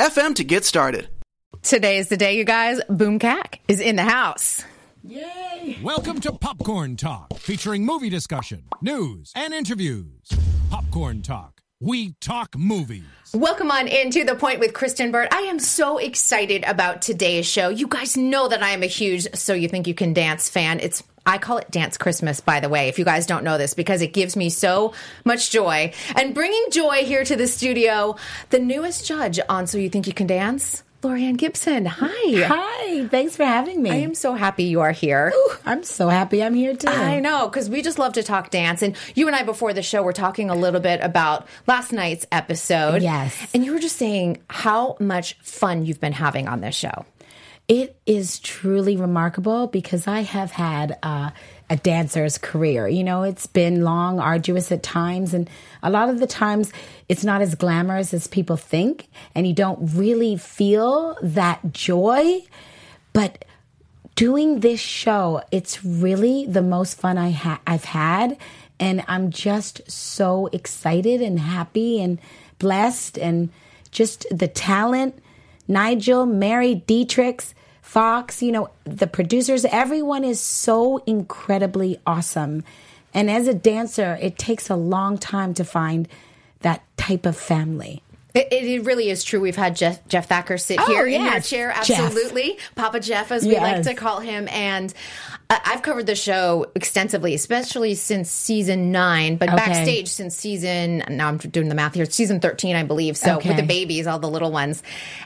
FM to get started. Today is the day, you guys. Boom Cack is in the house. Yay! Welcome to Popcorn Talk, featuring movie discussion, news, and interviews. Popcorn Talk. We talk movies. Welcome on into the point with Kristyn Burtt. I am so excited about today's show. You guys know that I am a huge So You Think You Can Dance fan. It's I call it Dance Christmas, by the way, if you guys don't know this, because it gives me so much joy. And bringing joy here to the studio, the newest judge on So You Think You Can Dance, Laurieann Gibson. Hi. Hi. Thanks for having me. I am so happy you are here. Ooh, I'm so happy I'm here too. I know, because we just love to talk dance. And you and I, before the show, were talking a little bit about last night's episode. Yes. And you were just saying how much fun you've been having on this show. It is truly remarkable because I have had uh, a dancer's career. You know, it's been long, arduous at times, and a lot of the times it's not as glamorous as people think, and you don't really feel that joy. But doing this show, it's really the most fun I ha- I've had, and I'm just so excited and happy and blessed, and just the talent. Nigel, Mary, D-trix, Fox, you know, the producers, everyone is so incredibly awesome. And as a dancer, it takes a long time to find that type of family. It, it, really is true. We've had Jeff, Jeff Thacker sit oh, here yes. in your chair. Absolutely. Jeff. Papa Jeff, as we yes. like to call him. And I've covered the show extensively, especially since season nine, but okay. backstage since season, now I'm doing the math here, season 13, I believe. So okay. with the babies, all the little ones.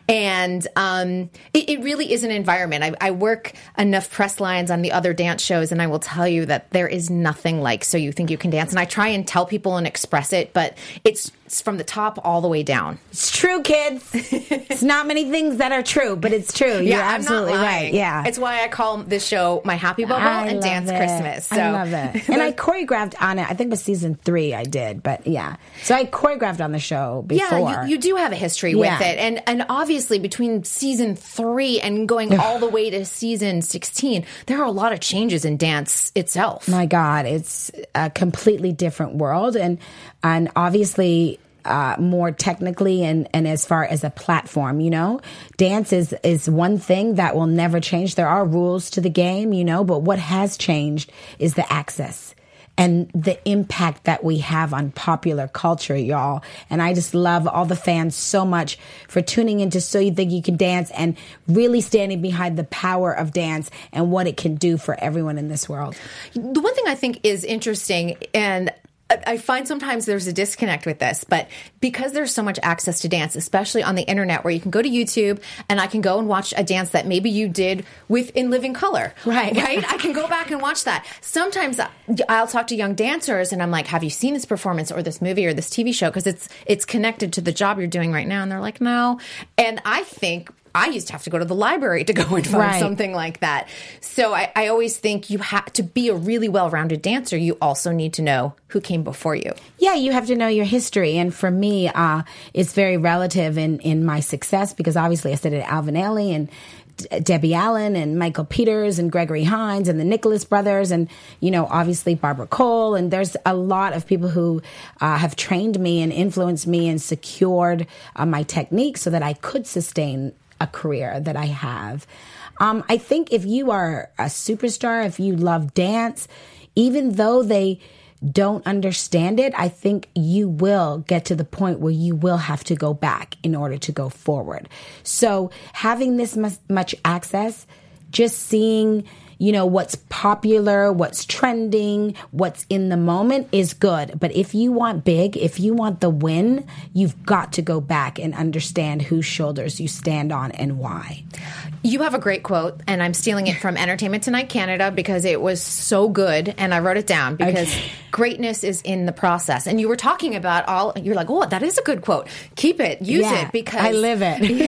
And um, it, it, really is an environment. I, I, work enough press lines on the other dance shows, and I will tell you that there is nothing like So You Think You Can Dance. And I try and tell people and express it, but it's, it's from the top all the way down. It's true, kids. it's not many things that are true, but it's true. You're yeah, absolutely right. Yeah. It's why I call this show My Happy Bubble I and Dance it. Christmas. So. I love it. and I choreographed on it. I think it was season three I did, but yeah. So I choreographed on the show before. Yeah, you, you do have a history Yeah. with it. And and obviously between season three and going all the way to season 16, there are a lot of changes in dance itself. My God, it's a completely different world, and and obviously uh, more technically and and as far as a platform, you know, dance is is one thing that will never change. There are rules to the game, you know, but what has changed is the access and the impact that we have on popular culture, y'all. And I just love all the fans so much for tuning into So You Think You Can Dance and really standing behind the power of dance and what it can do for everyone in this world. The one thing I think is interesting and I find sometimes there's a disconnect with this, but because there's so much access to dance, especially on the internet where you can go to YouTube and I can go and watch a dance that maybe you did with In Living Color. Right. Right? I can go back and watch that. Sometimes I'll talk to young dancers and I'm like, "Have you seen this performance or this movie or this TV show because it's it's connected to the job you're doing right now?" And they're like, "No." And I think I used to have to go to the library to go and find Right. something like that. So I, I always think you have to be a really well rounded dancer. You also need to know who came before you. Yeah, you have to know your history. And for me, uh, it's very relative in, in my success because obviously I studied Alvin Ailey and Debbie Allen and Michael Peters and Gregory Hines and the Nicholas brothers and, you know, obviously Barbara Cole. And there's a lot of people who uh, have trained me and influenced me and secured uh, my technique so that I could sustain a career that I have. Um, I think if you are a superstar, if you love dance, even though they don't understand it, I think you will get to the point where you will have to go back in order to go forward. So having this much access, just seeing you know what's popular what's trending what's in the moment is good but if you want big if you want the win you've got to go back and understand whose shoulders you stand on and why You have a great quote, and I'm stealing it from Entertainment Tonight Canada because it was so good, and I wrote it down because Okay. greatness is in the process. And you were talking about all, you're like, oh, that is a good quote. Keep it, use Yeah, it because I live it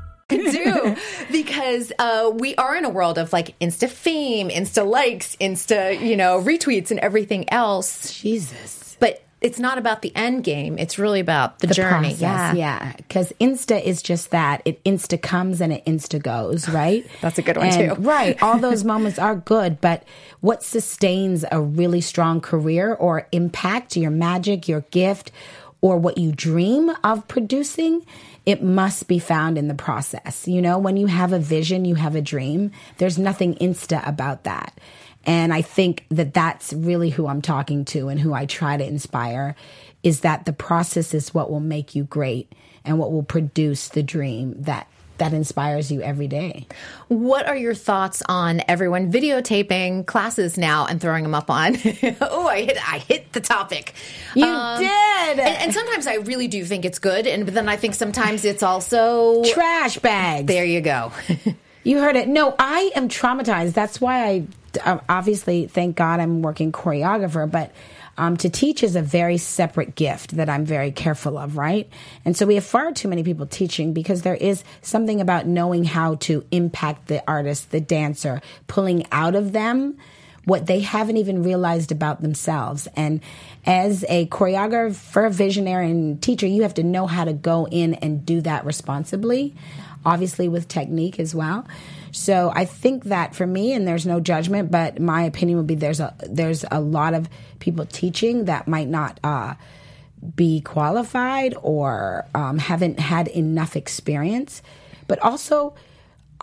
do because uh, we are in a world of like insta fame, insta likes, insta you know retweets, and everything else. Jesus, but it's not about the end game. It's really about the, the journey. Process, yeah, yeah. Because Insta is just that. It Insta comes and it Insta goes. Right. That's a good one and, too. right. All those moments are good, but what sustains a really strong career or impact your magic, your gift, or what you dream of producing? It must be found in the process. You know, when you have a vision, you have a dream. There's nothing insta about that. And I think that that's really who I'm talking to and who I try to inspire is that the process is what will make you great and what will produce the dream that that inspires you every day. What are your thoughts on everyone videotaping classes now and throwing them up on? oh, I hit I hit the topic. You um, did. And, and, sometimes I really do think it's good and but then I think sometimes it's also trash bags. There you go. you heard it. No, I am traumatized. That's why I obviously thank God I'm working choreographer, but um, to teach is a very separate gift that I'm very careful of, right? And so we have far too many people teaching because there is something about knowing how to impact the artist, the dancer, pulling out of them what they haven't even realized about themselves. And as a choreographer, visionary, and teacher, you have to know how to go in and do that responsibly, obviously with technique as well. So I think that for me, and there's no judgment, but my opinion would be there's a there's a lot of people teaching that might not uh, be qualified or um, haven't had enough experience, but also.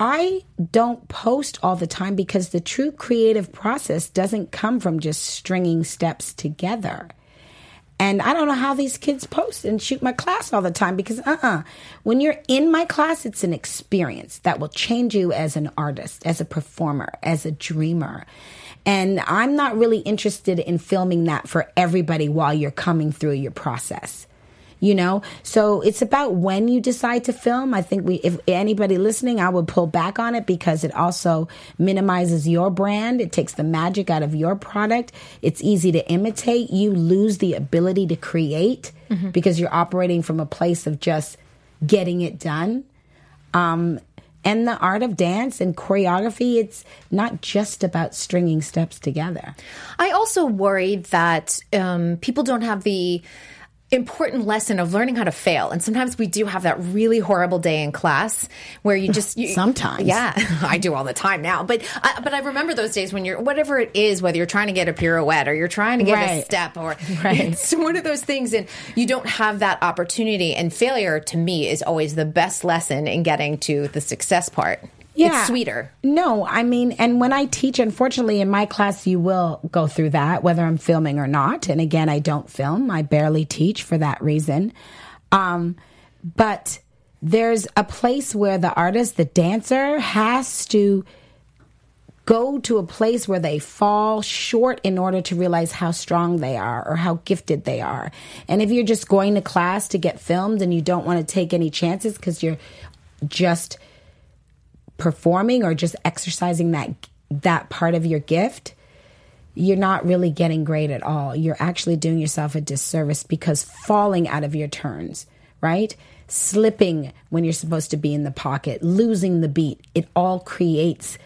I don't post all the time because the true creative process doesn't come from just stringing steps together. And I don't know how these kids post and shoot my class all the time because, uh uh-uh. uh when you're in my class, it's an experience that will change you as an artist, as a performer, as a dreamer. And I'm not really interested in filming that for everybody while you're coming through your process you know? So it's about when you decide to film. I think we if anybody listening i would pull back on it because it also minimizes your brand. It takes the magic out of your product. It's easy to imitate. You lose the ability to create mm-hmm. because you're operating from a place of just getting it done. Um, and the art of dance and choreography it's not just about stringing steps together. I also worry that um, people don't have the important lesson of learning how to fail. And sometimes we do have that really horrible day in class where you just you, sometimes yeah I do all the time now. But uh, but I remember those days when you're whatever it is, whether you're trying to get a pirouette or you're trying to get right. a step or right. it's one of those things, and you don't have that opportunity. And failure to me is always the best lesson in getting to the success part yeah. it's sweeter. No, I mean, and when I teach, unfortunately, in my class, you will go through that, whether I'm filming or not. And again, I don't film, I barely teach for that reason. Um, but there's a place where the artist, the dancer, has to go to a place where they fall short in order to realize how strong they are or how gifted they are. And if you're just going to class to get filmed and you don't want to take any chances because you're just performing or just exercising that that part of your gift, you're not really getting great at all. You're actually doing yourself a disservice because falling out of your turns, right? Slipping when you're supposed to be in the pocket, losing the beat, it all creates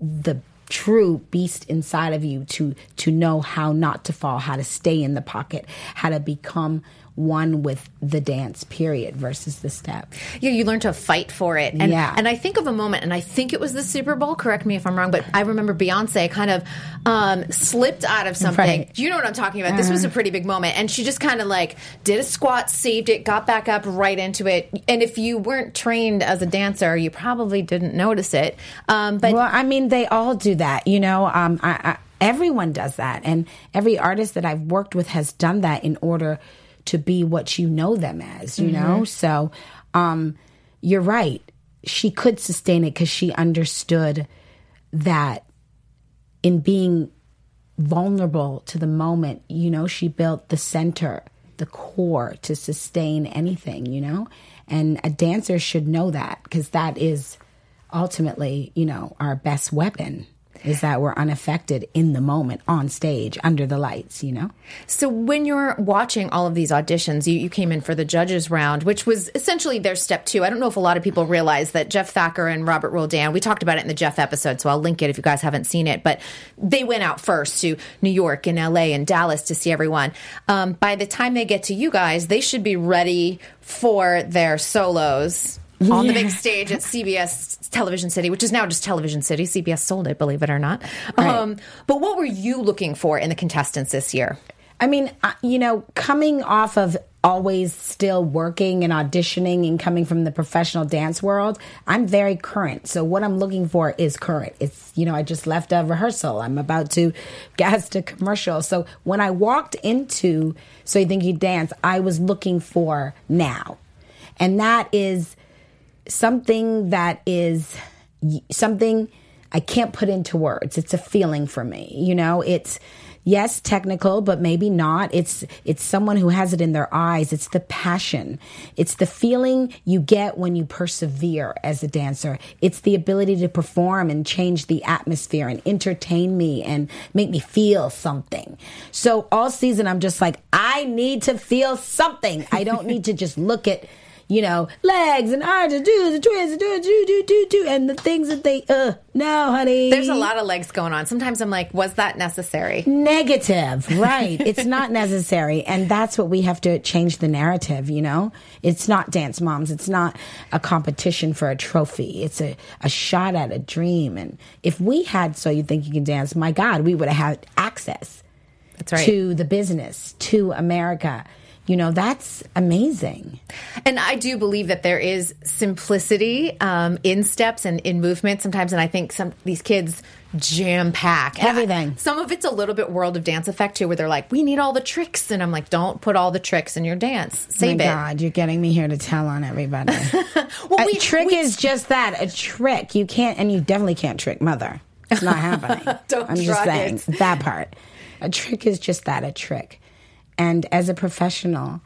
the true beast inside of you to to know how not to fall, how to stay in the pocket, how to become one with the dance period versus the step. Yeah, you learn to fight for it. And, yeah. and I think of a moment, and I think it was the Super Bowl, correct me if I'm wrong, but I remember Beyonce kind of um, slipped out of something. Right. You know what I'm talking about. Uh-huh. This was a uh-huh. pretty big moment. And she just kind of like did a squat, saved it, got back up right into it. And if you weren't trained as a dancer, you probably didn't notice it. Um, but Well, I mean, they all do that. You know, um, I, I, everyone does that. And every artist that I've worked with has done that in order – to be what you know them as, you mm-hmm. know? So, um, you're right. she could sustain it because she understood that in being vulnerable to the moment, you know, she built the center, the core to sustain anything, you know? And a dancer should know that because that is ultimately, you know, our best weapon is that we're unaffected in the moment on stage under the lights, you know? So when you're watching all of these auditions, you, you came in for the judges round, which was essentially their step two. I don't know if a lot of people realize that Jeff Thacker and Robert Roldan, we talked about it in the Jeff episode, so I'll link it if you guys haven't seen it, but they went out first to New York and LA and Dallas to see everyone. Um, by the time they get to you guys, they should be ready for their solos on the big stage at CBS Television City, which is now just Television City. CBS sold it, believe it or not. Right. Um, but what were you looking for in the contestants this year? I mean, you know, coming off of always still working and auditioning and coming from the professional dance world, I'm very current. So what I'm looking for is current. It's, you know, I just left a rehearsal. I'm about to gas to commercial. So when I walked into So You Think You Dance, I was looking for now. And that is something that is something I can't put into words. It's a feeling for me. You know, it's yes, technical, but maybe not. It's it's someone who has it in their eyes. It's the passion. It's the feeling you get when you persevere as a dancer. It's the ability to perform and change the atmosphere and entertain me and make me feel something. So all season I'm just like I need to feel something. I don't need to just look at you know, legs and arms and do's and twists and do do do do do and the things that they uh no, honey. There's a lot of legs going on. Sometimes I'm like, was that necessary? Negative, right? it's not necessary, and that's what we have to change the narrative. You know, it's not dance moms. It's not a competition for a trophy. It's a a shot at a dream. And if we had so you think you can dance, my God, we would have had access. That's right. To the business, to America you know that's amazing. And i do believe that there is simplicity um, in steps and in movement sometimes and i think some these kids jam pack. Everything I, some of it's a little bit world of dance effect too where they're like we need all the tricks. And i'm like don't put all the tricks in your dance. Save My it. God you're getting me here to tell on everybody. Well, a we, trick we, is just that a trick. You can't and you definitely can't trick mother. It's not happening. Don't i'm just saying it. that part. A trick is just that a trick and as a professional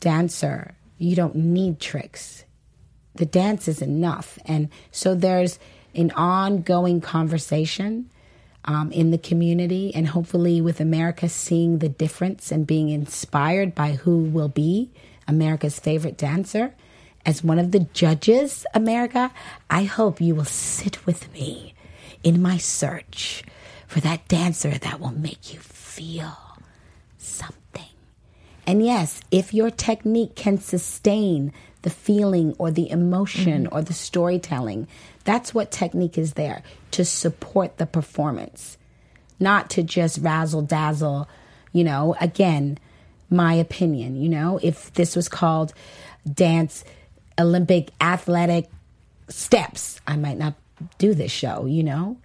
dancer, you don't need tricks. The dance is enough. And so there's an ongoing conversation um, in the community, and hopefully with America seeing the difference and being inspired by who will be America's favorite dancer. As one of the judges, America, I hope you will sit with me in my search for that dancer that will make you feel. And yes, if your technique can sustain the feeling or the emotion mm-hmm. or the storytelling, that's what technique is there to support the performance, not to just razzle dazzle. You know, again, my opinion, you know, if this was called dance Olympic athletic steps, I might not do this show, you know,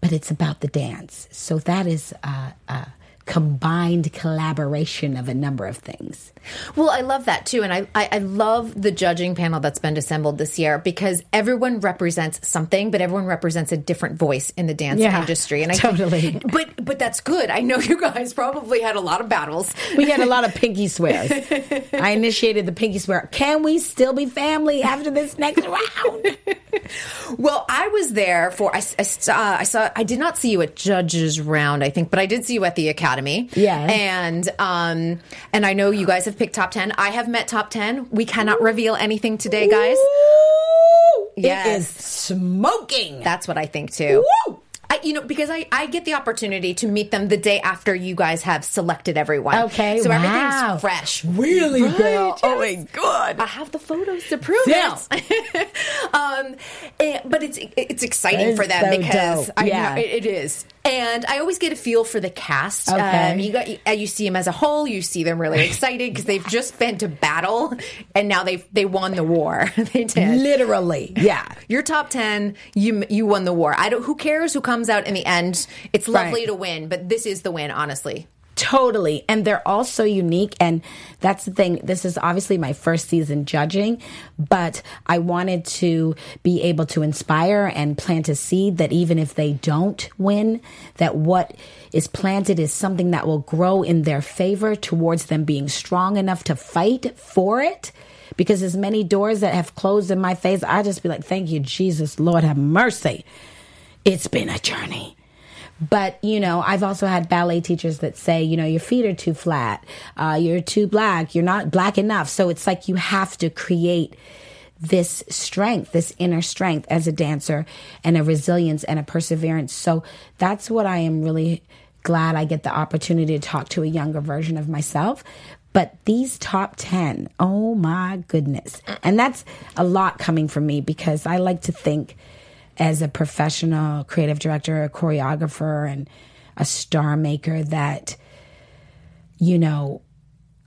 but it's about the dance. So that is uh, uh, combined collaboration of a number of things. Well, I love that too. And I, I, I, love the judging panel that's been assembled this year because everyone represents something, but everyone represents a different voice in the dance yeah, industry. And I totally. Think, but but that's good. I know you guys probably had a lot of battles. We had a lot of pinky swears. I initiated the pinky swear. Can we still be family after this next round? well, I was there for I, I, saw, I saw I did not see you at judges round, I think, but I did see you at the academy Academy. Yeah. And um and I know you guys have picked top 10. I have met top 10. We cannot reveal anything today, guys. Ooh, yes. It is smoking. That's what I think too. Woo! I, you know, because I, I get the opportunity to meet them the day after you guys have selected everyone. Okay, so wow. everything's fresh. Really, right, girl? Oh my god! I have the photos to prove Damn. it. um, and, but it's it's exciting for them so because I yeah. know it, it is. And I always get a feel for the cast. Okay. Um, you got you, you, see them as a whole. You see them really excited because they've just been to battle, and now they they won the war. they did literally. Yeah, your top ten. You you won the war. I don't. Who cares who comes out in the end? It's lovely right. to win, but this is the win, honestly. Totally. And they're all so unique. And that's the thing. This is obviously my first season judging, but I wanted to be able to inspire and plant a seed that even if they don't win, that what is planted is something that will grow in their favor towards them being strong enough to fight for it. Because as many doors that have closed in my face, I just be like, thank you, Jesus, Lord have mercy. It's been a journey. But, you know, I've also had ballet teachers that say, you know, your feet are too flat, uh, you're too black, you're not black enough. So it's like you have to create this strength, this inner strength as a dancer and a resilience and a perseverance. So that's what I am really glad I get the opportunity to talk to a younger version of myself. But these top 10, oh my goodness. And that's a lot coming from me because I like to think as a professional creative director, a choreographer, and a star maker that, you know,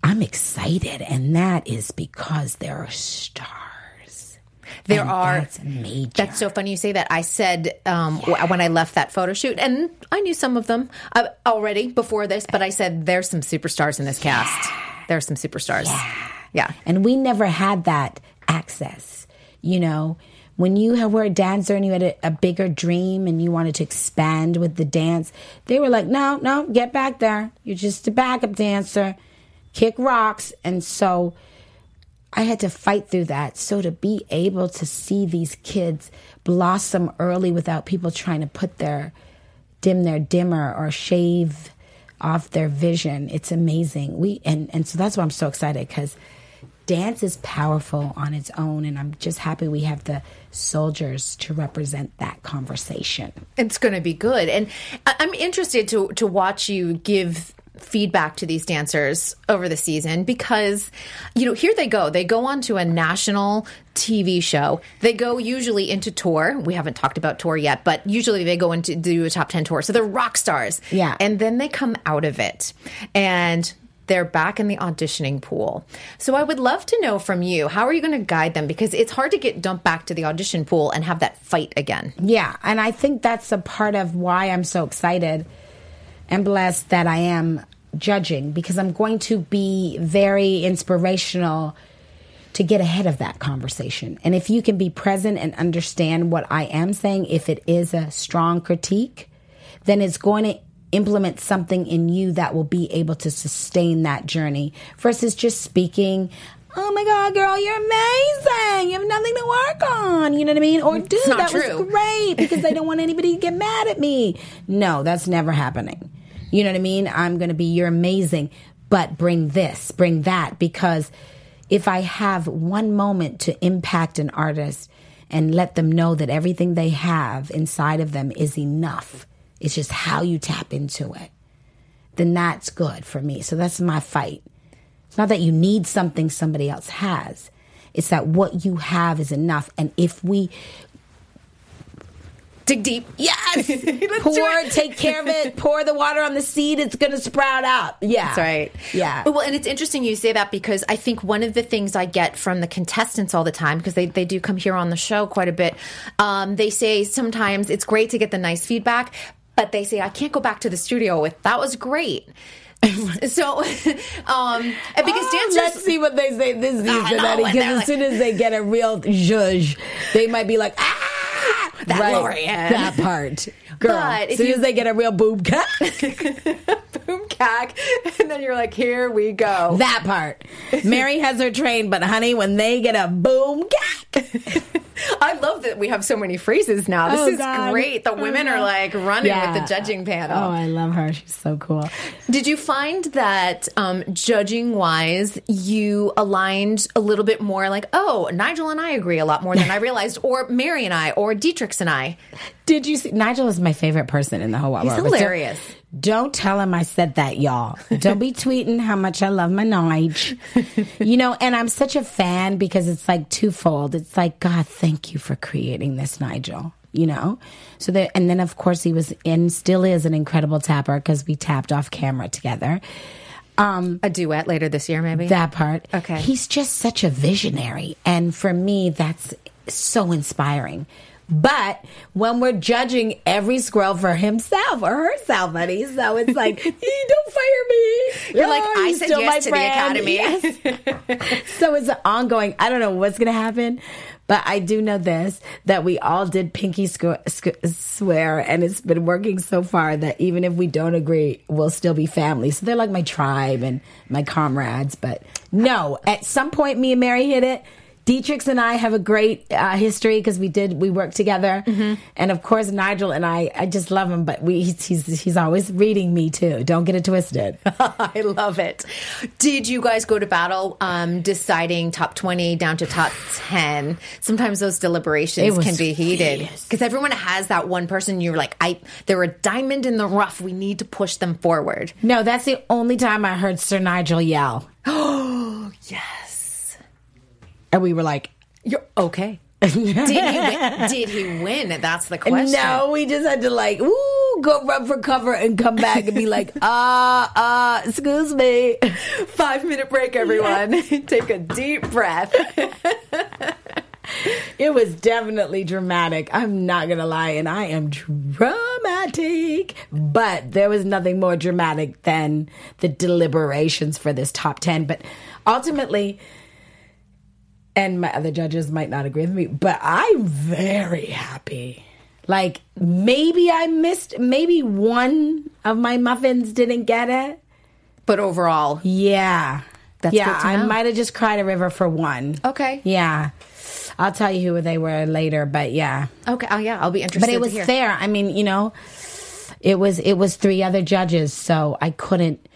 I'm excited. And that is because there are stars. There and are. That's major. That's so funny you say that. I said um, yeah. when I left that photo shoot, and I knew some of them uh, already before this, but I said there's some superstars in this yeah. cast. There's some superstars. Yeah. yeah. And we never had that access, you know when you were a dancer and you had a, a, bigger dream and you wanted to expand with the dance, they were like, no, no, get back there. You're just a backup dancer, kick rocks. And so I had to fight through that. So to be able to see these kids blossom early without people trying to put their dim their dimmer or shave off their vision, it's amazing. We and and so that's why I'm so excited because dance is powerful on its own and i'm just happy we have the soldiers to represent that conversation. It's going to be good. And i'm interested to to watch you give feedback to these dancers over the season because you know here they go. They go on to a national TV show. They go usually into tour. We haven't talked about tour yet but usually they go into do a top 10 tour. So they're rock stars. Yeah. And then they come out of it. And they're back in the auditioning pool. So I would love to know from you, how are you going to guide them? Because it's hard to get dumped back to the audition pool and have that fight again. Yeah. And I think that's a part of why I'm so excited and blessed that I am judging because I'm going to be very inspirational to get ahead of that conversation. And if you can be present and understand what I am saying, if it is a strong critique, then it's going to implement something in you that will be able to sustain that journey versus just speaking oh my god girl you're amazing. You have nothing to work on. You know what i mean? Or dude that true. was great because i don't want anybody to get mad at me. No that's never happening. You know what i mean? I'm gonna be you're amazing but bring this bring that because if i have one moment to impact an artist and let them know that everything they have inside of them is enough it's just how you tap into it. Then that's good for me. So that's my fight. It's not that you need something somebody else has. It's that what you have is enough. And if we dig deep. Yes. pour, take care of it. Pour the water on the seed. It's going to sprout up. Yeah. That's right. Yeah. Well, and it's interesting you say that because I think one of the things I get from the contestants all the time, because they, they do come here on the show quite a bit, um, they say sometimes it's great to get the nice feedback, but they say I can't go back to the studio with that was great. so, um, because oh, dancers. Let's see what they say this season, because as like, soon as they get a real zhuzh, they might be like, ah, that right, that part, girl. But as soon you, as they get a real boom cut, boom cack, and then you're like, here we go. That part. Mary has her train, but honey, when they get a boom cack. I love that we have so many phrases now. This oh, is God. great. The women are like running yeah. with the judging panel. Oh, I love her. She's so cool. Did you find that um, judging wise, you aligned a little bit more like, oh, Nigel and I agree a lot more than I realized, or Mary and I, or D-trix and I? Did you see? Nigel is my favorite person in the whole world. He's hilarious. Don't tell him I said that, y'all. Don't be tweeting how much I love my Nige. you know, and I'm such a fan because it's like twofold. It's like, God, thank you for creating this, Nigel. You know? So there, and then of course he was and still is an incredible tapper because we tapped off camera together. Um, a duet later this year, maybe? That part. Okay. He's just such a visionary. And for me, that's so inspiring But when we're judging every squirrel for himself or herself, honey, so it's like, don't fire me. You're oh, like, I said yes to friend. the academy. Yes. so it's an ongoing. I don't know what's going to happen, but I do know this that we all did pinky swear, and it's been working so far that even if we don't agree, we'll still be family. So they're like my tribe and my comrades. But no, at some point, me and Mary hit it. D-trix and I have a great uh, history because we did we work together, mm-hmm. and of course Nigel and I I just love him, but we he's he's, he's always reading me too. Don't get it twisted. I love it. Did you guys go to battle um, deciding top twenty down to top ten? Sometimes those deliberations can be heated because everyone has that one person you're like I they're a diamond in the rough. We need to push them forward. No, that's the only time I heard Sir Nigel yell. Oh yes. And we were like, You're okay. did he win? Did he win? That's the question. No, we just had to like, ooh, go run for cover and come back and be like, ah, uh, uh, excuse me. Five minute break, everyone. Take a deep breath. it was definitely dramatic. I'm not gonna lie, and I am dramatic. But there was nothing more dramatic than the deliberations for this top ten. But ultimately, and my other judges might not agree with me, but I'm very happy. Like maybe I missed, maybe one of my muffins didn't get it, but overall, yeah, that's yeah. I might have just cried a river for one. Okay, yeah. I'll tell you who they were later, but yeah. Okay. Oh yeah, I'll be interested. But it was fair. I mean, you know, it was it was three other judges, so I couldn't.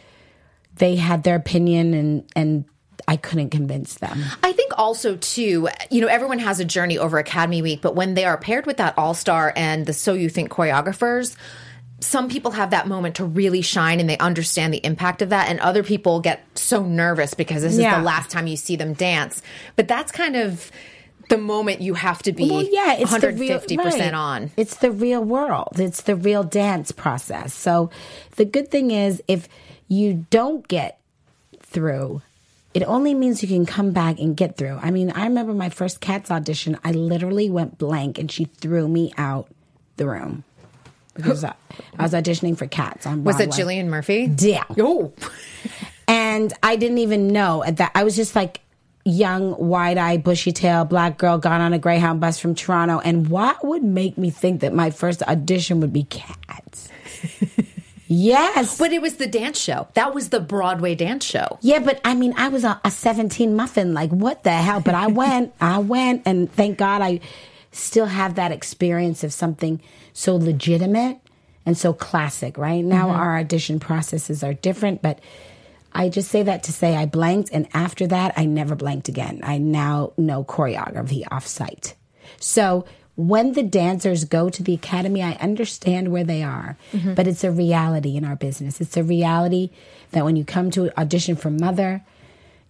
They had their opinion, and and I couldn't convince them. I think also too, you know, everyone has a journey over Academy Week, but when they are paired with that All Star and the So You Think choreographers, some people have that moment to really shine and they understand the impact of that and other people get so nervous because this yeah. is the last time you see them dance but that's kind of the moment you have to be well, yeah, it's 150% real, right. on. It's the real world. It's the real dance process. So the good thing is if you don't get through it only means you can come back and get through. I mean, I remember my first Cats audition, I literally went blank and she threw me out the room. Because I, I was auditioning for Cats on Broadway. Was it Jillian Murphy? Yeah. Oh. and I didn't even know at that. I was just like young, wide eyed, bushy tail black girl got on a Greyhound bus from Toronto. And what would make me think that my first audition would be Cats? Yes. But it was the dance show. That was the Broadway dance show. Yeah, but I mean, I was a, a 17 muffin. Like, what the hell? But I went, I went, and thank God I still have that experience of something so legitimate and so classic, right? Now mm-hmm. our audition processes are different, but I just say that to say I blanked. And after that, I never blanked again. I now know choreography off site. So when the dancers go to the academy, I understand where they are, mm-hmm. but it's a reality in our business. It's a reality that when you come to audition for Mother,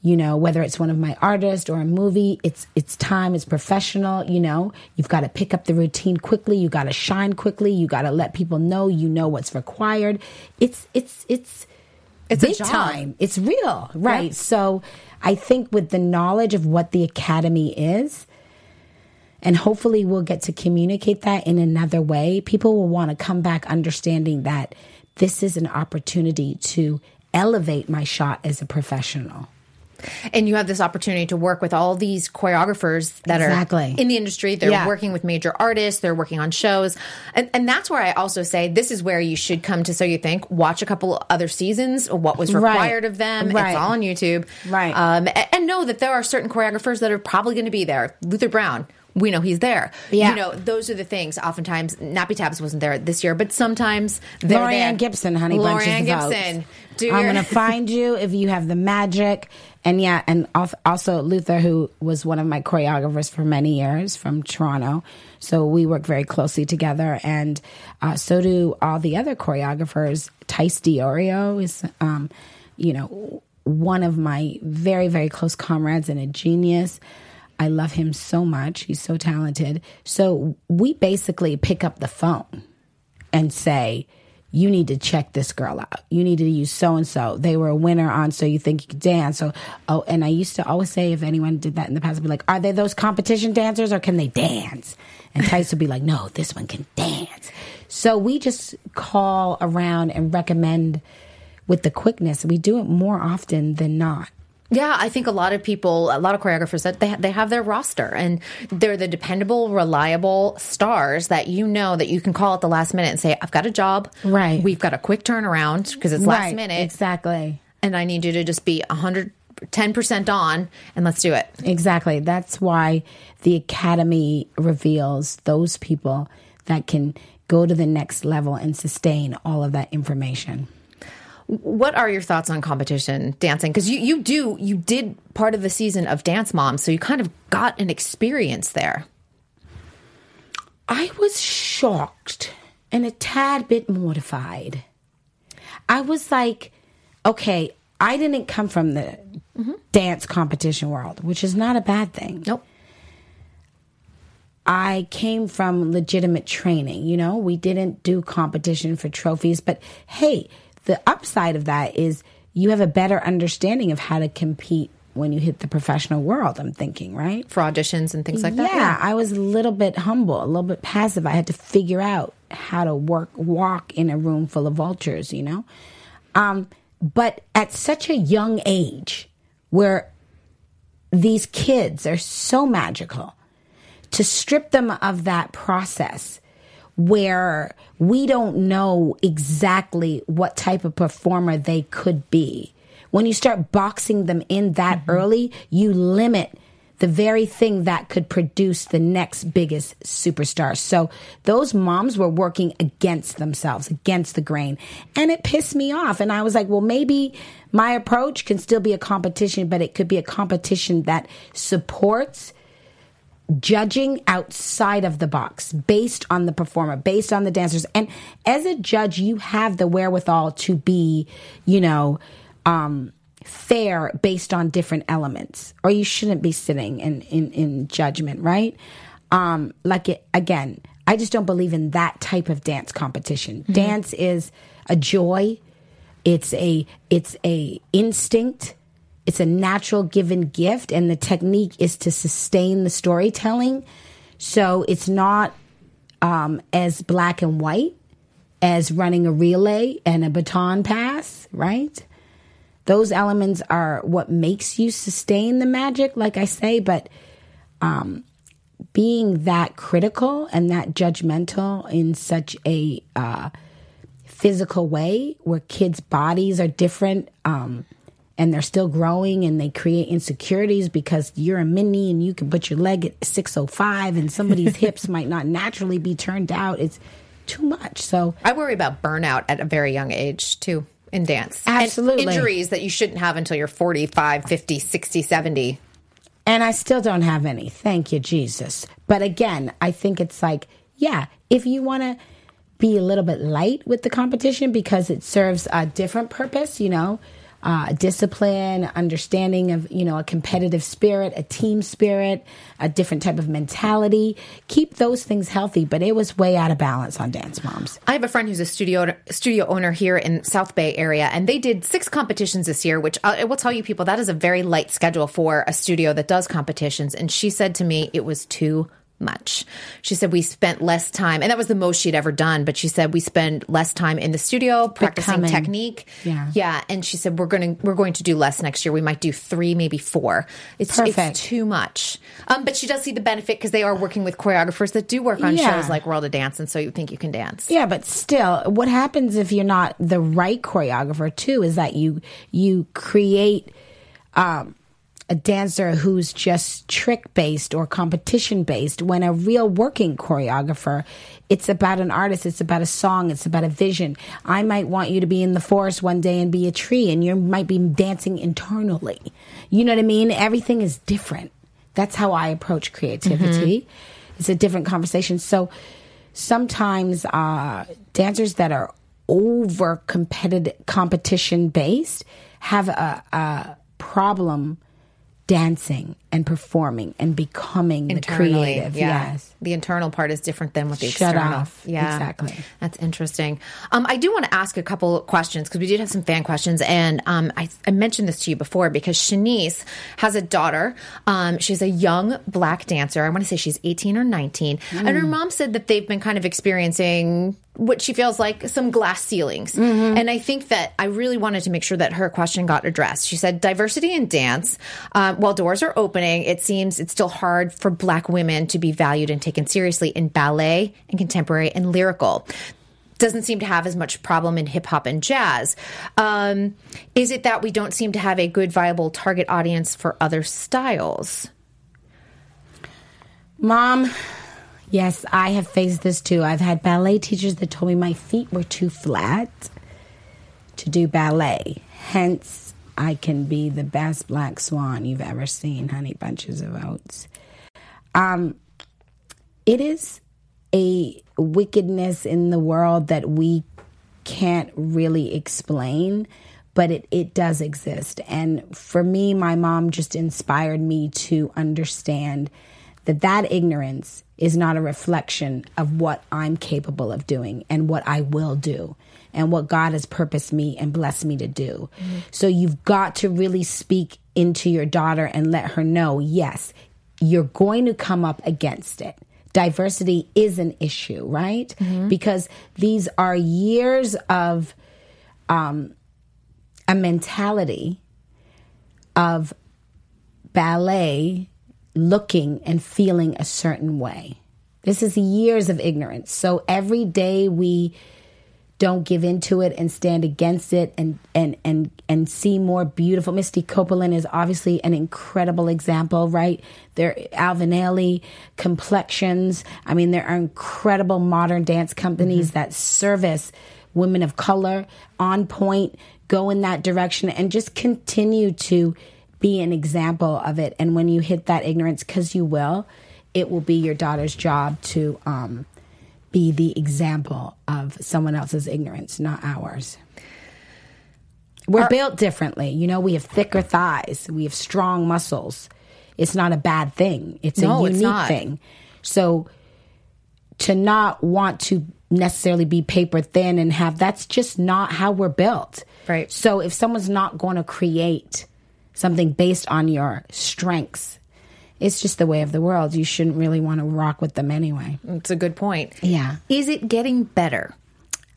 you know whether it's one of my artists or a movie it's it's time it's professional you know you've got to pick up the routine quickly you got to shine quickly you got to let people know you know what's required it's it's it's it's big time it's real right yep. so i think with the knowledge of what the academy is and hopefully, we'll get to communicate that in another way. People will want to come back understanding that this is an opportunity to elevate my shot as a professional. And you have this opportunity to work with all these choreographers that exactly. are in the industry. They're yeah. working with major artists, they're working on shows. And, and that's where I also say this is where you should come to So You Think, watch a couple other seasons, what was required right. of them. Right. It's all on YouTube. Right. Um, and, and know that there are certain choreographers that are probably going to be there. Luther Brown we know he's there. Yeah. You know, those are the things. Oftentimes, Nappy Tabs wasn't there this year, but sometimes they're Laurieann Gibson, honey, Laurieann Gibson. Do I'm going to find you if you have the magic. And yeah, and also Luther, who was one of my choreographers for many years from Toronto. So we work very closely together. And uh, so do all the other choreographers. Tice Diorio is, um, you know, one of my very, very close comrades and a genius. I love him so much. He's so talented. So we basically pick up the phone and say, you need to check this girl out. You need to use so and so. They were a winner on So You Think You Can Dance. So, oh, and I used to always say if anyone did that in the past, I'd be like, are they those competition dancers or can they dance? And Tice would be like, no, this one can dance. So we just call around and recommend with the quickness. We do it more often than not. Yeah, I think a lot of people, a lot of choreographers that they they have their roster and they're the dependable, reliable stars that you know that you can call at the last minute and say, "I've got a job, right? We've got a quick turnaround because it's last right, minute, exactly, and I need you to just be a hundred 10% on and let's do it. Exactly. That's why the academy reveals those people that can go to the next level and sustain all of that information. What are your thoughts on competition dancing? Because you, you do, you did part of the season of Dance Mom, so you kind of got an experience there. I was shocked and a tad bit mortified. I was like, okay, I didn't come from the mm-hmm. dance competition world, which is not a bad thing. Nope. I came from legitimate training. You know, we didn't do competition for trophies, but hey, the upside of that is you have a better understanding of how to compete when you hit the professional world, I'm thinking, right? For auditions and things like that. Yeah, yeah, I was a little bit humble, a little bit passive. I had to figure out how to work, walk in a room full of vultures, you know? Um, but at such a young age where these kids are so magical, to strip them of that process where we don't know exactly what type of performer they could be. When you start boxing them in that mm-hmm. early, you limit the very thing that could produce the next biggest superstar. So those moms were working against themselves, against the grain. And it pissed me off. And I was like, well, maybe my approach can still be a competition, but it could be a competition that supports judging outside of the box based on the performer, based on the dancers. And as a judge, you have the wherewithal to be, you know, um, fair based on different elements, or you shouldn't be sitting in, in, in judgment, right? Um, like it, again, I just don't believe in that type of dance competition. Mm-hmm. Dance is a joy. It's a, it's a instinct it's a natural given gift, and the technique is to sustain the storytelling. So it's not um, as black and white as running a relay and a baton pass, right? Those elements are what makes you sustain the magic, like I say, but um, being that critical and that judgmental in such a uh, physical way where kids' bodies are different. Um, and they're still growing and they create insecurities because you're a mini and you can put your leg at 605 and somebody's hips might not naturally be turned out. It's too much. So I worry about burnout at a very young age too in dance. Absolutely. And injuries that you shouldn't have until you're 45, 50, 60, 70. And I still don't have any. Thank you, Jesus. But again, I think it's like, yeah, if you want to be a little bit light with the competition because it serves a different purpose, you know, uh, discipline, understanding of you know a competitive spirit, a team spirit, a different type of mentality. Keep those things healthy, but it was way out of balance on Dance Moms. I have a friend who's a studio studio owner here in South Bay area, and they did six competitions this year. Which I will tell you, people, that is a very light schedule for a studio that does competitions. And she said to me, it was too much. She said we spent less time, and that was the most she'd ever done. But she said we spend less time in the studio practicing Becoming. technique. Yeah, yeah. And she said we're going to we're going to do less next year. We might do three, maybe four. It's, it's too much. Um, but she does see the benefit because they are working with choreographers that do work on yeah. shows like World of Dance, and so you think you can dance. Yeah, but still, what happens if you're not the right choreographer too? Is that you you create. Um, a dancer who's just trick based or competition based when a real working choreographer it's about an artist it's about a song it's about a vision. I might want you to be in the forest one day and be a tree and you might be dancing internally. You know what i mean? Everything is different. That's how i approach creativity. Mm-hmm. it's a different conversation. So sometimes uh, dancers that are over competitive competition based have a, a problem dancing and performing and becoming Internally, the creative. Yeah. Yes. The internal part is different than what the Shut external. Off. Yeah. Exactly. That's interesting. Um, I do want to ask a couple questions because we did have some fan questions. And um, I, I, mentioned this to you before because Shanice has a daughter. Um, she's a young black dancer. I want to say she's 18 or 19. Mm. And her mm. mom said that they've been kind of experiencing what she feels like some glass ceilings. Mm-hmm. And I think that I really wanted to make sure that her question got addressed. She said, diversity in dance, uh, while doors are opening, it seems it's still hard for black women to be valued and taken seriously in ballet and contemporary and lyrical doesn't seem to have as much problem in hip hop and jazz. Um, is it that we don't seem to have a good, viable target audience for other styles? Mom, Yes, I have faced this too. I've had ballet teachers that told me my feet were too flat to do ballet. Hence, I can be the best black swan you've ever seen, honey bunches of oats. Um, it is a wickedness in the world that we can't really explain, but it, it does exist. And for me, my mom just inspired me to understand that that ignorance is not a reflection of what I'm capable of doing and what I will do and what God has purposed me and blessed me to do. Mm-hmm. So you've got to really speak into your daughter and let her know, yes, you're going to come up against it. Diversity is an issue, right? Mm-hmm. Because these are years of um, a mentality of ballet looking and feeling a certain way. This is years of ignorance. So every day we don't give into it and stand against it and and and and see more beautiful. Misty Copeland is obviously an incredible example, right? There Alvin Ailey, complexions. I mean, there are incredible modern dance companies mm-hmm. that service women of color on point, go in that direction and just continue to be an example of it. And when you hit that ignorance, because you will, it will be your daughter's job to um, be the example of someone else's ignorance, not ours. We're Are, built differently. You know, we have thicker thighs, we have strong muscles. It's not a bad thing, it's no, a unique it's thing. So to not want to necessarily be paper thin and have that's just not how we're built. Right. So if someone's not going to create something based on your strengths. It's just the way of the world. You shouldn't really want to rock with them anyway. It's a good point. Yeah. Is it getting better?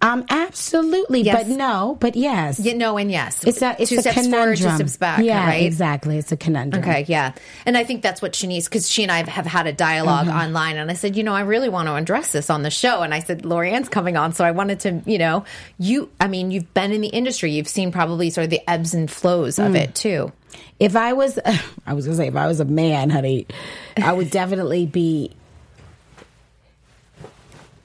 Um, absolutely, yes. but no, but yes. Yeah, no, and yes. It's a it's two a steps conundrum. forward, two steps back. Yeah, right? exactly. It's a conundrum. Okay, yeah, and I think that's what Shanice, because she and I have had a dialog mm-hmm. online, and I said, you know, I really want to address this on the show, and I said, Laurieann's coming on, so I wanted to, you know, you, I mean, you've been in the industry, you've seen probably sort of the ebbs and flows mm. of it too. If I was, I was gonna say, if I was a man, honey, I would definitely be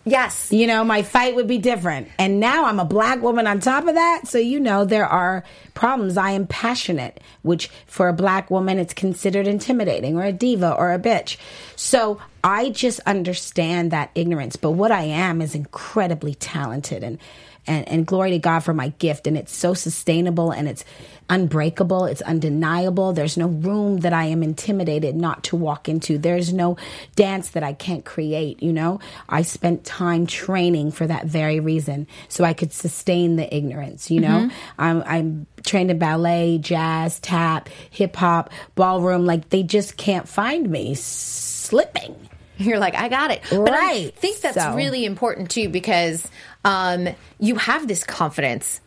Yes. You know, my fight would be different. And now I'm a black woman on top of that. So, you know, there are problems. I am passionate, which for a black woman, it's considered intimidating or a diva or a bitch. So I just understand that ignorance. But what I am is incredibly talented and, and, and glory to God for my gift. And it's so sustainable and it's unbreakable. It's undeniable. There's no room that I am intimidated not to walk into. There's no dance that I can't create. You know, I spent time training for that very reason so I could sustain the ignorance. You know, mm-hmm. I'm, I'm trained in ballet, jazz, tap, hip hop, ballroom. Like they just can't find me slipping. You're like, I got it. But right. I think that's so. really important too because um, you have this confidence.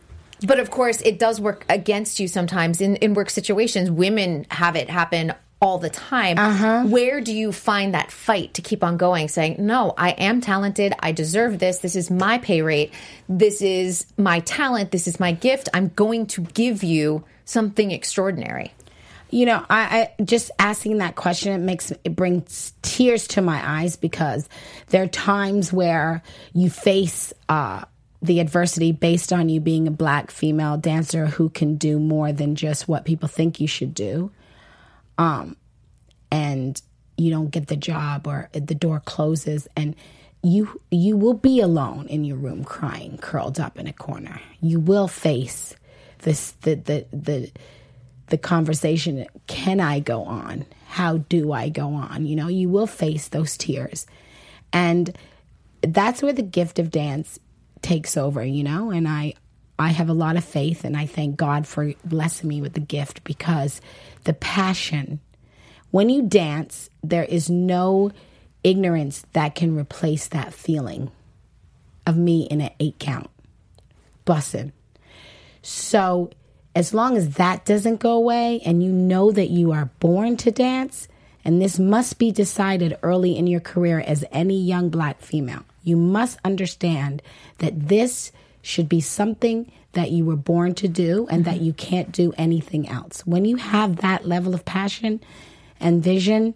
But of course, it does work against you sometimes in, in work situations. Women have it happen all the time. Uh-huh. Where do you find that fight to keep on going, saying, No, I am talented. I deserve this. This is my pay rate. This is my talent. This is my gift. I'm going to give you something extraordinary. You know, I, I, just asking that question it makes it brings tears to my eyes because there are times where you face uh, the adversity based on you being a black female dancer who can do more than just what people think you should do, um, and you don't get the job or the door closes and you you will be alone in your room crying curled up in a corner. You will face this the the the the conversation can I go on? how do I go on? You know, you will face those tears. And that's where the gift of dance takes over, you know, and I I have a lot of faith and I thank God for blessing me with the gift because the passion when you dance, there is no ignorance that can replace that feeling of me in an eight count. Bussin'. So as long as that doesn't go away and you know that you are born to dance, and this must be decided early in your career as any young black female, you must understand that this should be something that you were born to do and that you can't do anything else. When you have that level of passion and vision,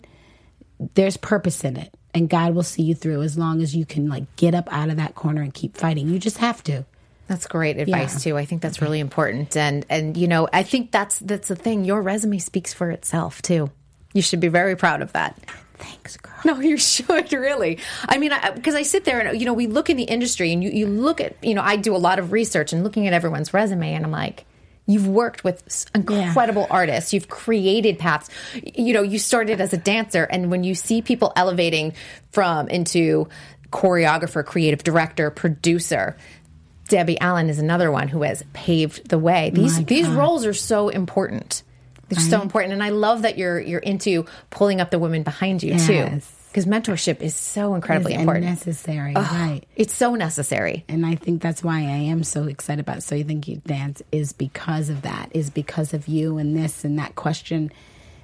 there's purpose in it and God will see you through as long as you can like get up out of that corner and keep fighting. You just have to. That's great advice yeah. too. I think that's mm-hmm. really important. And and you know, I think that's that's the thing. Your resume speaks for itself too. You should be very proud of that. Thanks, girl. No, you should really. I mean, because I, I, sit there and you know, we look in the industry and you you look at you know, I do a lot of research and looking at everyone's resume, and I'm like, You've worked with incredible yeah. artists. You've created paths. You know, you started as a dancer, and when you see people elevating from into choreographer, creative director, producer, Debbie Allen is another one who has paved the way. These these roles are so important. They're right. so important, and I love that you're you're into pulling up the women behind you yes. too. Because mentorship is so incredibly important, necessary, oh, right? It's so necessary, and I think that's why I am so excited about. So you think you dance is because of that, is because of you and this and that question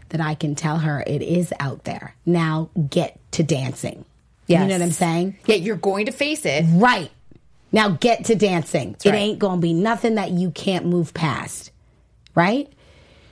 that I can tell her it is out there. Now get to dancing. Yes. You know what I'm saying? Yeah, you're going to face it. Right. Now get to dancing. That's it right. ain't going to be nothing that you can't move past. Right?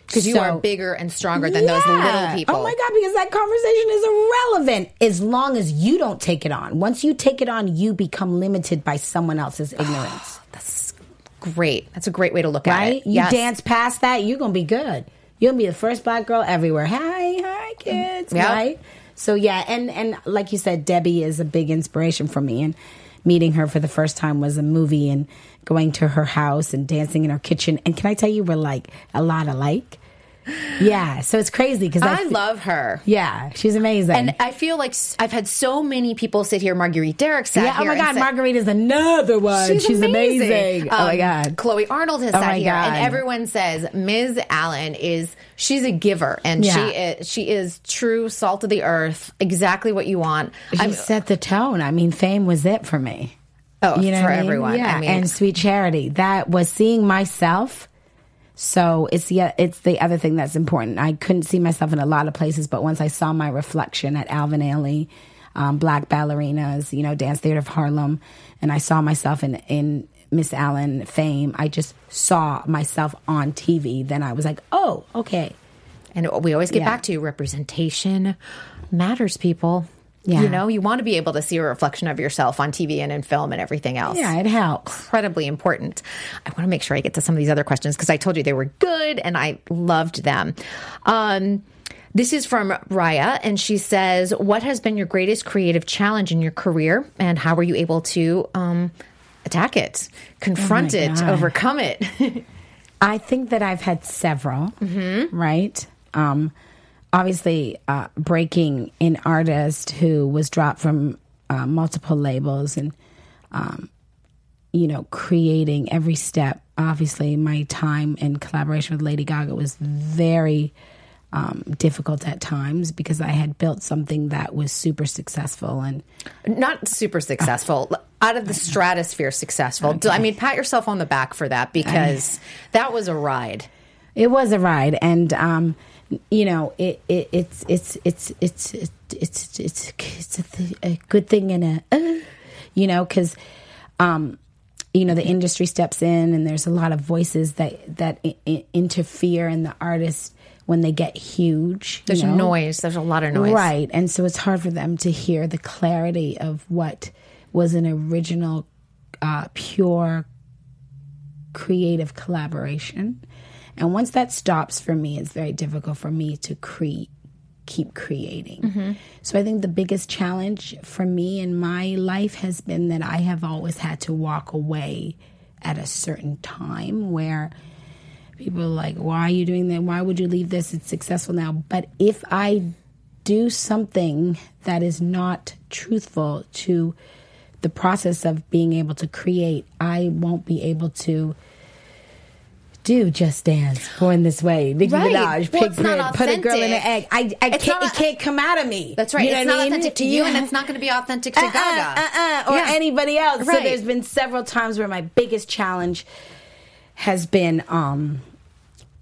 Because so, you are bigger and stronger than yeah. those little people. Oh my God, because that conversation is irrelevant as long as you don't take it on. Once you take it on, you become limited by someone else's ah, ignorance. That's great. That's a great way to look right? at it. You yes. dance past that, you're going to be good. To be the first black girl everywhere. Hi, hi, kids. Yep. Right? So, yeah. And, and like you said, Debbie is a big inspiration for me. And, meeting her for the first time was a movie and going to her house and dancing in her kitchen. And can I tell you, we're like a lot alike. Yeah, so it's crazy because I, I, love her. Yeah, she's amazing, and I feel like I've had so many people sit here. Marguerite Derrick sat here. yeah, Oh my god, Marguerite is another one. She's, she's amazing. amazing. Um, oh my um, god, Chloe Arnold has oh sat here, god. and everyone says Ms. Allen is she's a giver, and yeah. she is, she is true salt of the earth. Exactly what you want. She I'm, set the tone. I mean, fame was it for me. Oh, you know for everyone. Yeah, I mean, and sweet charity. That was seeing myself. So it's the it's the other thing that's important. I couldn't see myself in a lot of places, but once I saw my reflection at Alvin Ailey, um, Black Ballerinas, you know, Dance Theater of Harlem, and I saw myself in in Miss Allen fame. I just saw myself on TV. Then I was like, oh, okay. And we always get yeah. back to representation matters, people. Yeah. You know, you want to be able to see a reflection of yourself on TV and in film and everything else. Yeah, it helps. Incredibly important. I want to make sure I get to some of these other questions because I told you they were good and I loved them. Um, this is from Raya, and she says, What has been your greatest creative challenge in your career, and how were you able to um, attack it, confront oh it, overcome it? I think that I've had several, mm-hmm. right? Um, obviously uh, breaking an artist who was dropped from uh, multiple labels and um, you know creating every step obviously my time in collaboration with lady gaga was very um, difficult at times because I had built something that was super successful and not super successful, uh, out of the stratosphere successful. Okay. I mean, pat yourself on the back for that because I, that was a ride. It was a ride, and um, you know, it, it it's, it's it's it's it's it's it's it's a, th- a good thing and a uh, you know because um you know the industry steps in and there's a lot of voices that that I- I interfere in the artist when they get huge there's know? noise. There's a lot of noise. Right. And so it's hard for them to hear the clarity of what was an original uh, pure creative collaboration and once that stops for me, it's very difficult for me to create keep creating. Mm-hmm. So I think the biggest challenge for me in my life has been that I have always had to walk away at a certain time where people are like, why are you doing that? Why would you leave this? It's successful now. But if I do something that is not truthful to the process of being able to create, I won't be able to do Just Dance Born This Way. Nicki right. Minaj, well, Pig Grid, Put a Girl in an Egg. I, I can't, a, it can't come out of me. That's right. You know it's not mean? authentic to you, yeah. and it's not going to be authentic to uh-uh, Gaga. Uh-uh, or yeah. anybody else. Right. So there's been several times where my biggest challenge has been um,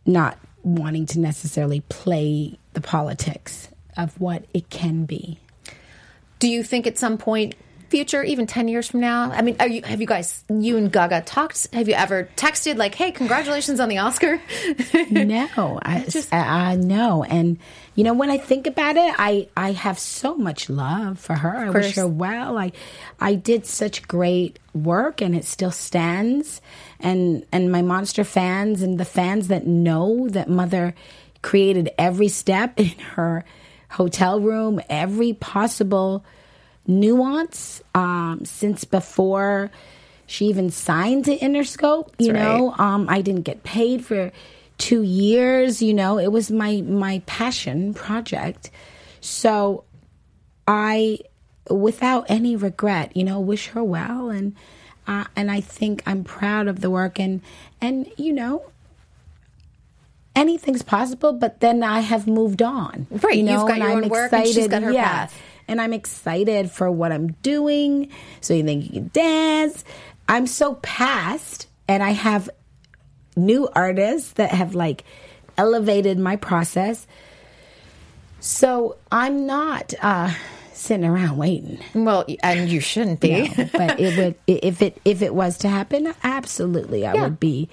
not wanting to necessarily play the politics of what it can be. Do you think at some point future, even 10 years from now? I mean, you, have you guys, you and Gaga talked? Have you ever texted like, hey, congratulations on the Oscar? no, I just, I, I uh, know. And, you know, when I think about it, I, I have so much love for her. I wish her well. I, I did such great work and it still stands. And, and my monster fans and the fans that know that mother created every step in her hotel room, every possible nuance um, since before she even signed to Interscope. You That's know, right. um, I didn't get paid for two years. You know, it was my my passion project. So I, without any regret, you know, wish her well and. Uh, and I think I'm proud of the work and and you know anything's possible but then I have moved on right you know you've got your I'm own work excited, and she's got her yeah. path and I'm excited for what I'm doing. So you think you can dance. I'm so past, and I have new artists that have like elevated my process. So I'm not uh, sitting around waiting. Well, and you shouldn't be. No, but it would if it if it was to happen, absolutely, I yeah. would be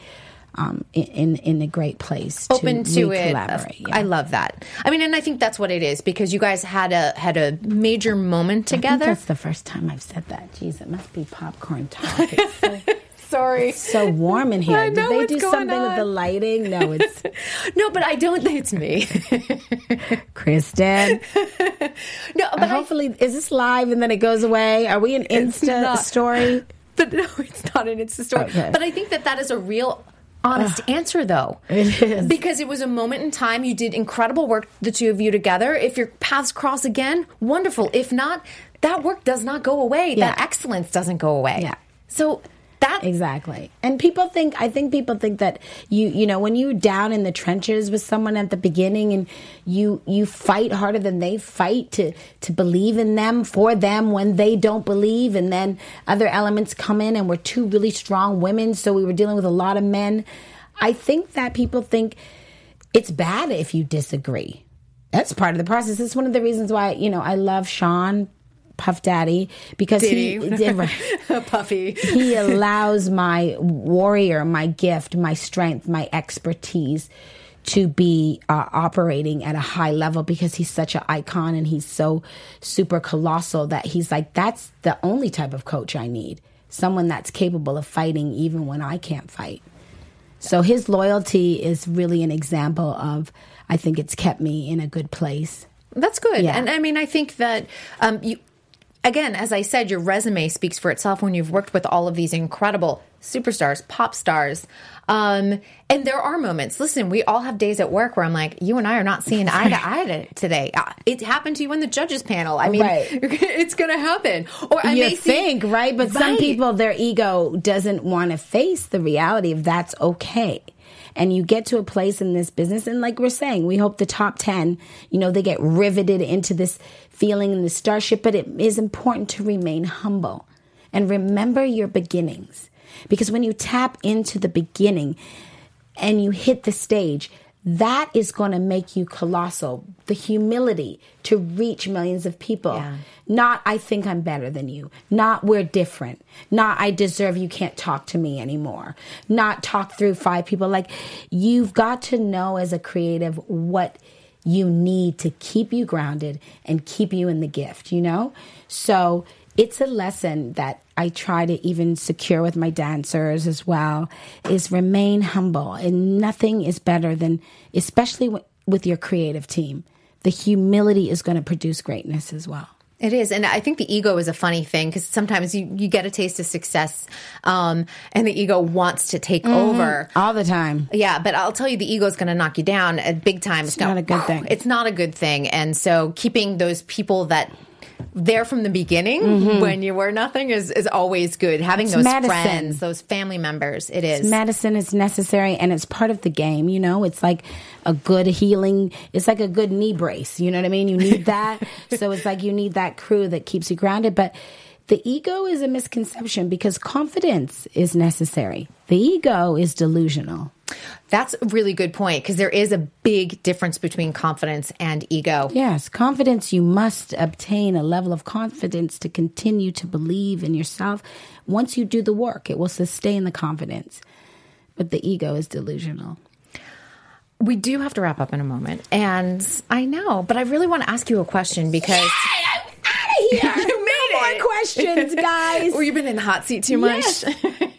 um, in in a great place open to, to it. Yeah. I love that. I mean, and I think that's what it is because you guys had a had a major moment together. that's the first time I've said that. Jeez, it must be popcorn talk. So, Sorry, it's so warm in here. Did they do something on. with the lighting? No, it's no, but I don't think it's me, Kristyn. no, but hopefully, I, is this live and then it goes away? Are we an Insta story? But no, it's not an Insta story. Okay. But I think that that is a real honest answer though. It is. Because it was a moment in time. You did incredible work, the two of you together. If your paths cross again, wonderful. If not, that work does not go away. Yeah. That excellence doesn't go away. Yeah. So that exactly. And people think I think people think that you you know when you're down in the trenches with someone at the beginning and you you fight harder than they fight to to believe in them for them when they don't believe and then other elements come in and we're two really strong women so we were dealing with a lot of men. I think that people think it's bad if you disagree. That's part of the process. It's one of the reasons why, you know, I love Sean Puff Daddy because he, he Puffy. he allows my warrior, my gift, my strength, my expertise to be uh, operating at a high level because he's such an icon and he's so super colossal that he's like that's the only type of coach I need. Someone that's capable of fighting even when I can't fight. So his loyalty is really an example of I think it's kept me in a good place. That's good. Yeah. And I mean, I think that um, you again, as I said, your resume speaks for itself when you've worked with all of these incredible superstars, pop stars. Um, and there are moments. Listen, we all have days at work where I'm like, you and I are not seeing eye to eye today. Uh, it happened to you in the judges panel. I mean, right. it's going to happen. Or I you may think, see, right? But right. some people, their ego doesn't want to face the reality of that's okay and you get to a place in this business and like we're saying we hope the top 10 you know they get riveted into this feeling in the starship but it is important to remain humble and remember your beginnings because when you tap into the beginning and you hit the stage that is going to make you colossal. The humility to reach millions of people. Yeah. Not, I think I'm better than you. Not, we're different. Not, I deserve you can't talk to me anymore. Not talk through five people. Like, you've got to know as a creative what you need to keep you grounded and keep you in the gift, you know? So, it's a lesson that I try to even secure with my dancers as well is remain humble and nothing is better than especially with your creative team the humility is going to produce greatness as well It is. And I think the ego is a funny thing because sometimes you, you get a taste of success um, and the ego wants to take mm-hmm. over. All the time. Yeah. But I'll tell you, the ego is going to knock you down at big time. It's, it's not a good thing. It's not a good thing. And so keeping those people that there from the beginning mm-hmm. when you were nothing is, is always good. Having it's those medicine. friends, those family members, it is. It's medicine is necessary and it's part of the game, you know? It's like a good healing, it's like a good knee brace, you know what I mean? You need that. so it's like you need that crew that keeps you grounded. But the ego is a misconception because confidence is necessary. The ego is delusional. That's a really good point because there is a big difference between confidence and ego. Yes, confidence, you must obtain a level of confidence to continue to believe in yourself. Once you do the work, it will sustain the confidence. But the ego is delusional. We do have to wrap up in a moment. And I know, but I really want to ask you a question because. Yay, I'm out of here. you made no more questions, guys. well, you've been in the hot seat too much. Yes.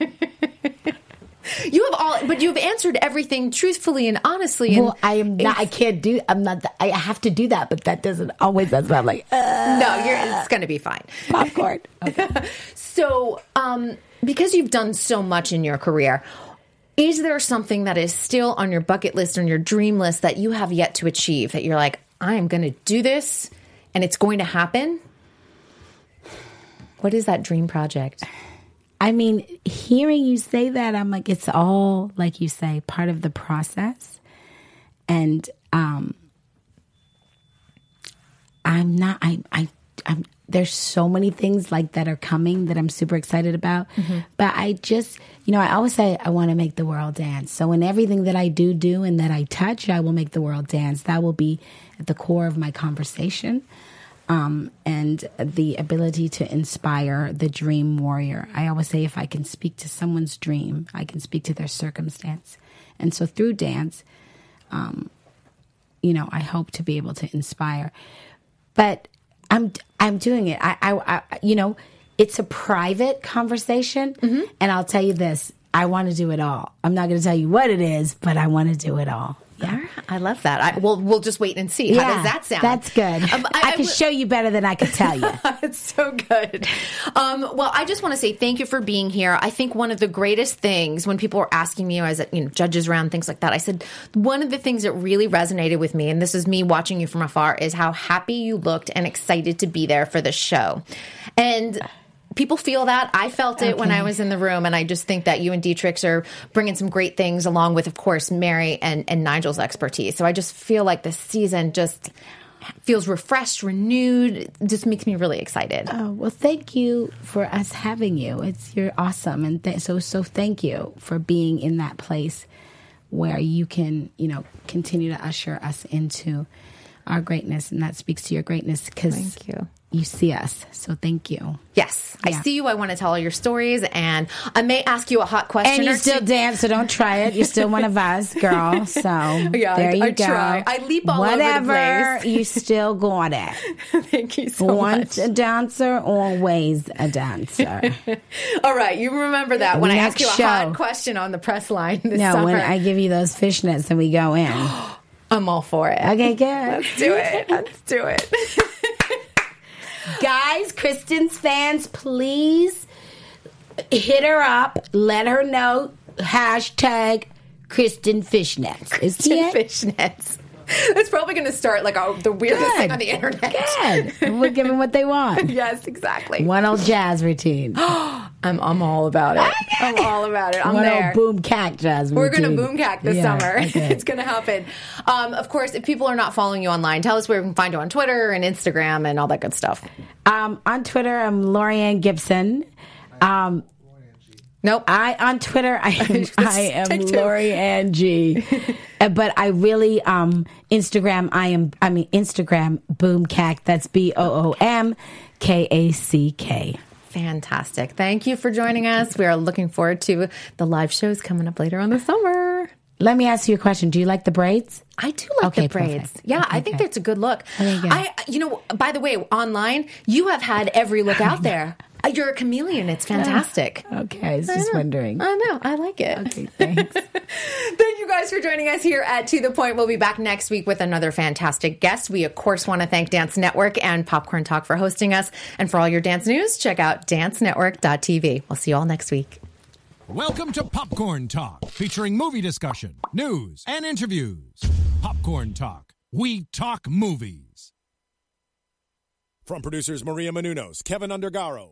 All, but you've answered everything truthfully and honestly. And well, I am not. I can't do. I'm not. I have to do that, but that doesn't always. That's not like. Uh, no, you're. It's going to be fine. Popcorn. Okay. so, um, because you've done so much in your career, is there something that is still on your bucket list, or on your dream list that you have yet to achieve? That you're like, I am going to do this, and it's going to happen. What is that dream project? I mean, hearing you say that, I'm like, it's all, like you say, part of the process. And um, I'm not, I, I, I'm, there's so many things like that are coming that I'm super excited about. Mm-hmm. But I just, you know, I always say I want to make the world dance. So in everything that I do do and that I touch, I will make the world dance. That will be at the core of my conversation um, and the ability to inspire the dream warrior. I always say if I can speak to someone's dream, I can speak to their circumstance. And so through dance, um, you know, I hope to be able to inspire. But I'm I'm doing it. I, I, I you know, it's a private conversation, mm-hmm. and I'll tell you this: I want to do it all. I'm not going to tell you what it is, but I want to do it all. Yeah. I love that. I, we'll we'll just wait and see. Yeah, How does that sound? That's good. Um, I, I, can show you better than I could tell you. it's so good. Um, well, I just want to say thank you for being here. I think one of the greatest things when people were asking me as you know judges around things like that, I said one of the things that really resonated with me, and this is me watching you from afar, is how happy you looked and excited to be there for the show, and people feel that. I felt it okay. when I was in the room, and I just think that you and D-trix are bringing some great things, along with, of course, Mary and, and Nigel's expertise. So I just feel like this season just feels refreshed, renewed. It just makes me really excited. Oh well, thank you for us having you. It's you're awesome, and th- so so thank you for being in that place where you can you know continue to usher us into our greatness, and that speaks to your greatness. Because thank you you see us. So thank you. Yes, yeah. I see you. I want to tell all your stories, and I may ask you a hot question. And you still two. dance, so don't try it. You're still one of us, girl. So yeah, there I, you I go. Try. I leap all Whatever, over the place. you still got it. Thank you so Once much. Once a dancer, always a dancer. all right, you remember that when Next I ask you a show. hot question on the press line. no, summer. Yeah, when I give you those fishnets and we go in. I'm all for it. Okay, good. Let's do it. Let's do it. Guys, Kristyn's fans, please hit her up. Let her know. Hashtag Kristyn Fishnets. Kristen Fishnets. It's probably going to start like a, the weirdest Good. thing on the internet. Good. we'll give them what they want. yes, exactly. One old jazz routine. I'm, I'm all about it. I'm all about it. I'm One there. old boom kack jazz We're going to boom kack this yeah, summer. Okay. it's going to happen. Um, of course, if people are not following you online, tell us where we can find you on Twitter and Instagram and all that good stuff. Um, on Twitter, I'm Laurieann Gibson. Um, Nope. I on Twitter I am I am Lori Ann G. Uh, but I really um Instagram I am I mean Instagram boom kack that's B O O M K A C K. Fantastic. Thank you for joining us. We are looking forward to the live shows coming up later on the summer. Let me ask you a question. Do you like the braids? I do like okay, the braids. Perfect. Yeah, okay, I think good. that's a good look. I, you know, by the way, online, you have had every look out there. Uh, you're a chameleon. It's fantastic. okay, I was just I wondering. I know. I like it. Okay, thanks. Thank you guys for joining us here at To The Point. We'll be back next week with another fantastic guest. We, of course, want to thank Dance Network and Popcorn Talk for hosting us. And for all your dance news, check out dancenetwork.tv. We'll see you all next week. Welcome to Popcorn Talk, featuring movie discussion, news, and interviews. Popcorn Talk. We talk movies. From producers Maria Menounos, Kevin Undergaro,